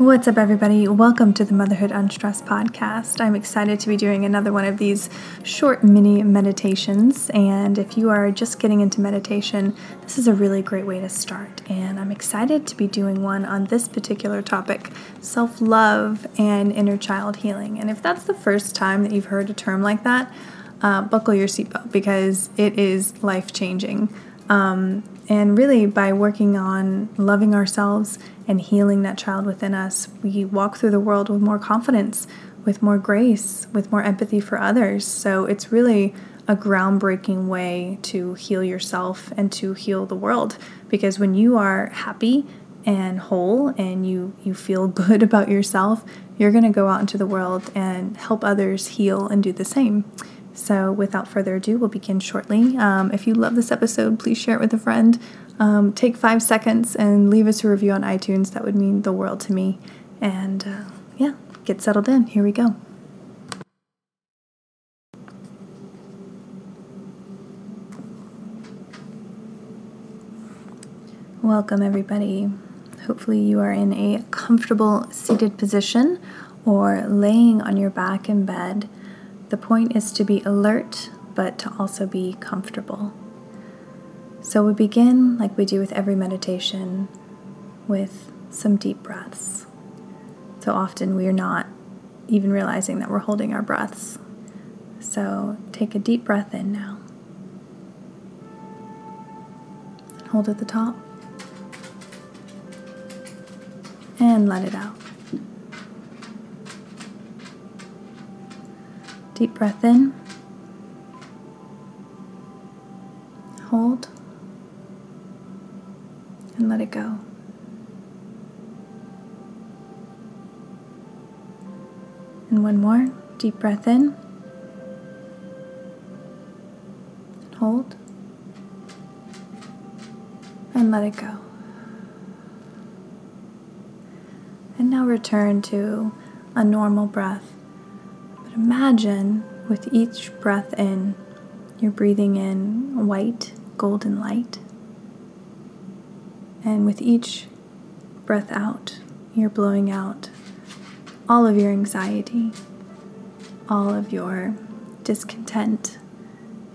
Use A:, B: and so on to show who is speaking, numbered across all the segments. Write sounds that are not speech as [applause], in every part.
A: What's up, everybody? Welcome to the Motherhood Unstressed podcast. I'm excited to be doing another one of these short mini meditations. And if you are just getting into meditation, this is a really great way to start. And I'm excited to be doing one on this particular topic self love and inner child healing. And if that's the first time that you've heard a term like that, uh, buckle your seatbelt because it is life changing. Um, and really, by working on loving ourselves and healing that child within us, we walk through the world with more confidence, with more grace, with more empathy for others. So it's really a groundbreaking way to heal yourself and to heal the world because when you are happy and whole and you you feel [laughs] good about yourself, you're going to go out into the world and help others heal and do the same. So, without further ado, we'll begin shortly. Um, if you love this episode, please share it with a friend. Um, take five seconds and leave us a review on iTunes. That would mean the world to me. And uh, yeah, get settled in. Here we go. Welcome, everybody. Hopefully, you are in a comfortable seated position or laying on your back in bed the point is to be alert, but to also be comfortable. So we begin, like we do with every meditation, with some deep breaths. So often we are not even realizing that we're holding our breaths. So take a deep breath in now. Hold at the top. And let it out. Deep breath in. Hold. And let it go. And one more. Deep breath in. Hold. And let it go. And now return to a normal breath. Imagine with each breath in, you're breathing in white, golden light. And with each breath out, you're blowing out all of your anxiety, all of your discontent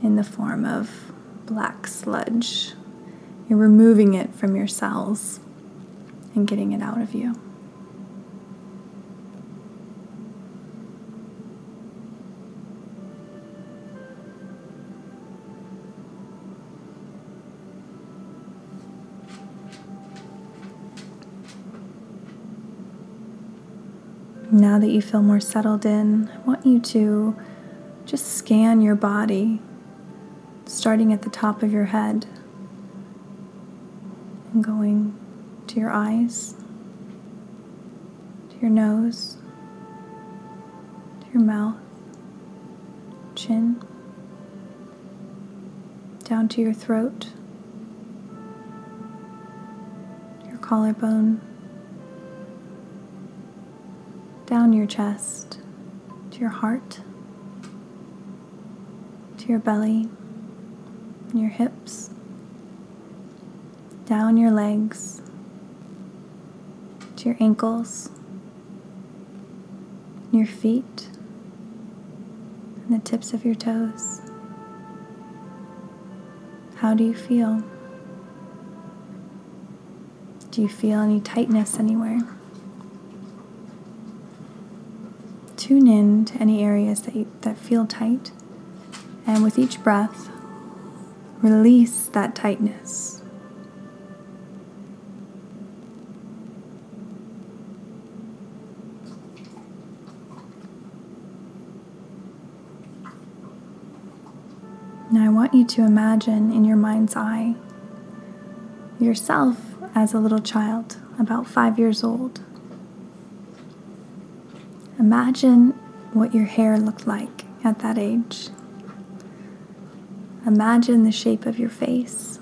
A: in the form of black sludge. You're removing it from your cells and getting it out of you. Now that you feel more settled in, I want you to just scan your body, starting at the top of your head and going to your eyes, to your nose, to your mouth, chin, down to your throat, your collarbone down your chest to your heart, to your belly, your hips, down your legs, to your ankles, your feet, and the tips of your toes. How do you feel? Do you feel any tightness anywhere? Tune in to any areas that, you, that feel tight. And with each breath, release that tightness. Now, I want you to imagine in your mind's eye yourself as a little child, about five years old. Imagine what your hair looked like at that age. Imagine the shape of your face,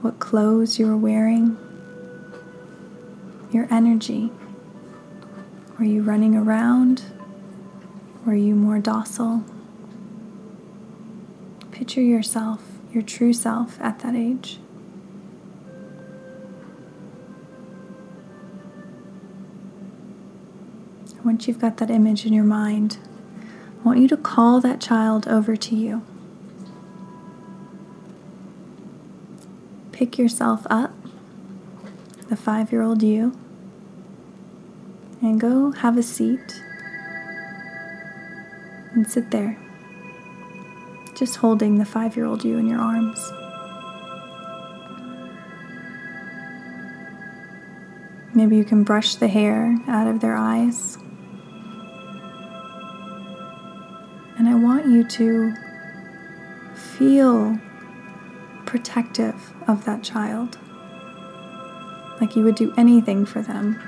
A: what clothes you were wearing, your energy. Were you running around? Were you more docile? Picture yourself, your true self at that age. Once you've got that image in your mind, I want you to call that child over to you. Pick yourself up, the five year old you, and go have a seat and sit there, just holding the five year old you in your arms. Maybe you can brush the hair out of their eyes. And I want you to feel protective of that child, like you would do anything for them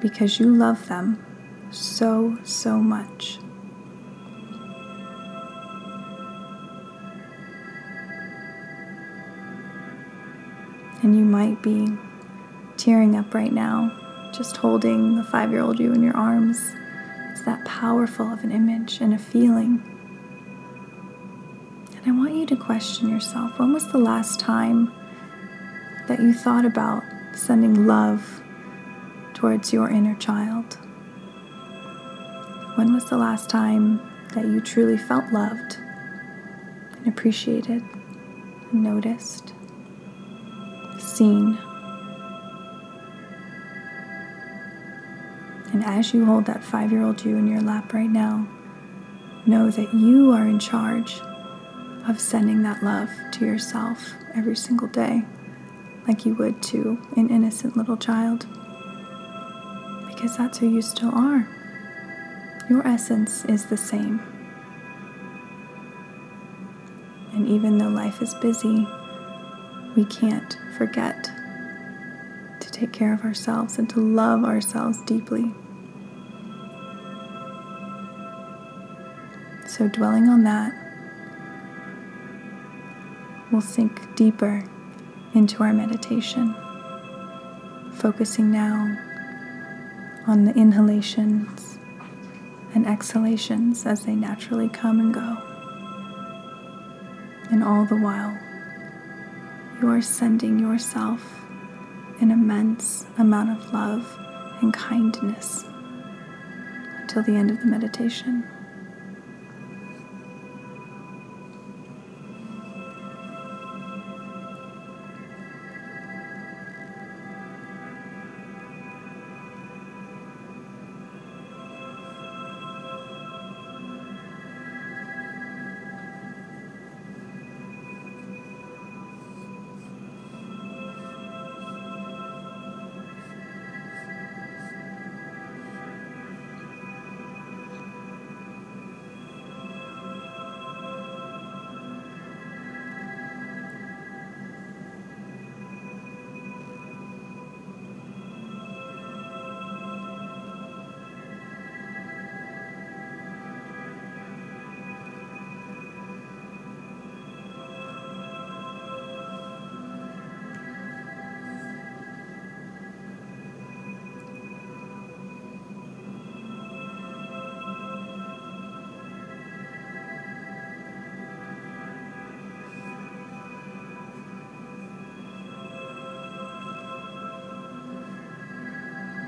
A: because you love them so, so much. And you might be tearing up right now, just holding the five year old you in your arms. It's that powerful of an image and a feeling. And I want you to question yourself when was the last time that you thought about sending love towards your inner child? When was the last time that you truly felt loved and appreciated and noticed, seen? And as you hold that five year old you in your lap right now, know that you are in charge of sending that love to yourself every single day, like you would to an innocent little child. Because that's who you still are. Your essence is the same. And even though life is busy, we can't forget to take care of ourselves and to love ourselves deeply. So, dwelling on that will sink deeper into our meditation, focusing now on the inhalations and exhalations as they naturally come and go. And all the while, you are sending yourself an immense amount of love and kindness until the end of the meditation.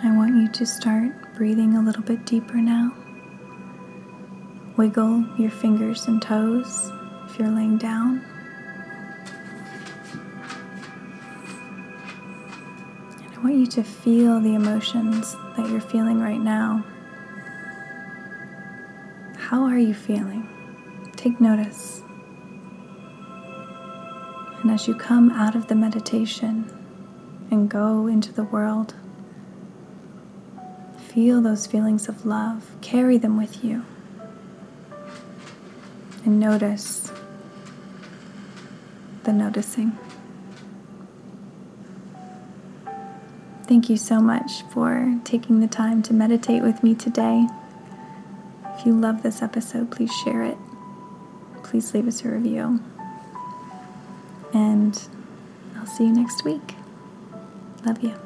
A: I want you to start breathing a little bit deeper now. Wiggle your fingers and toes if you're laying down. And I want you to feel the emotions that you're feeling right now. How are you feeling? Take notice. And as you come out of the meditation and go into the world, Feel those feelings of love, carry them with you. and notice the noticing. Thank you so much for taking the time to meditate with me today. If you love this episode, please share it. Please leave us a review. And I'll see you next week. Love you.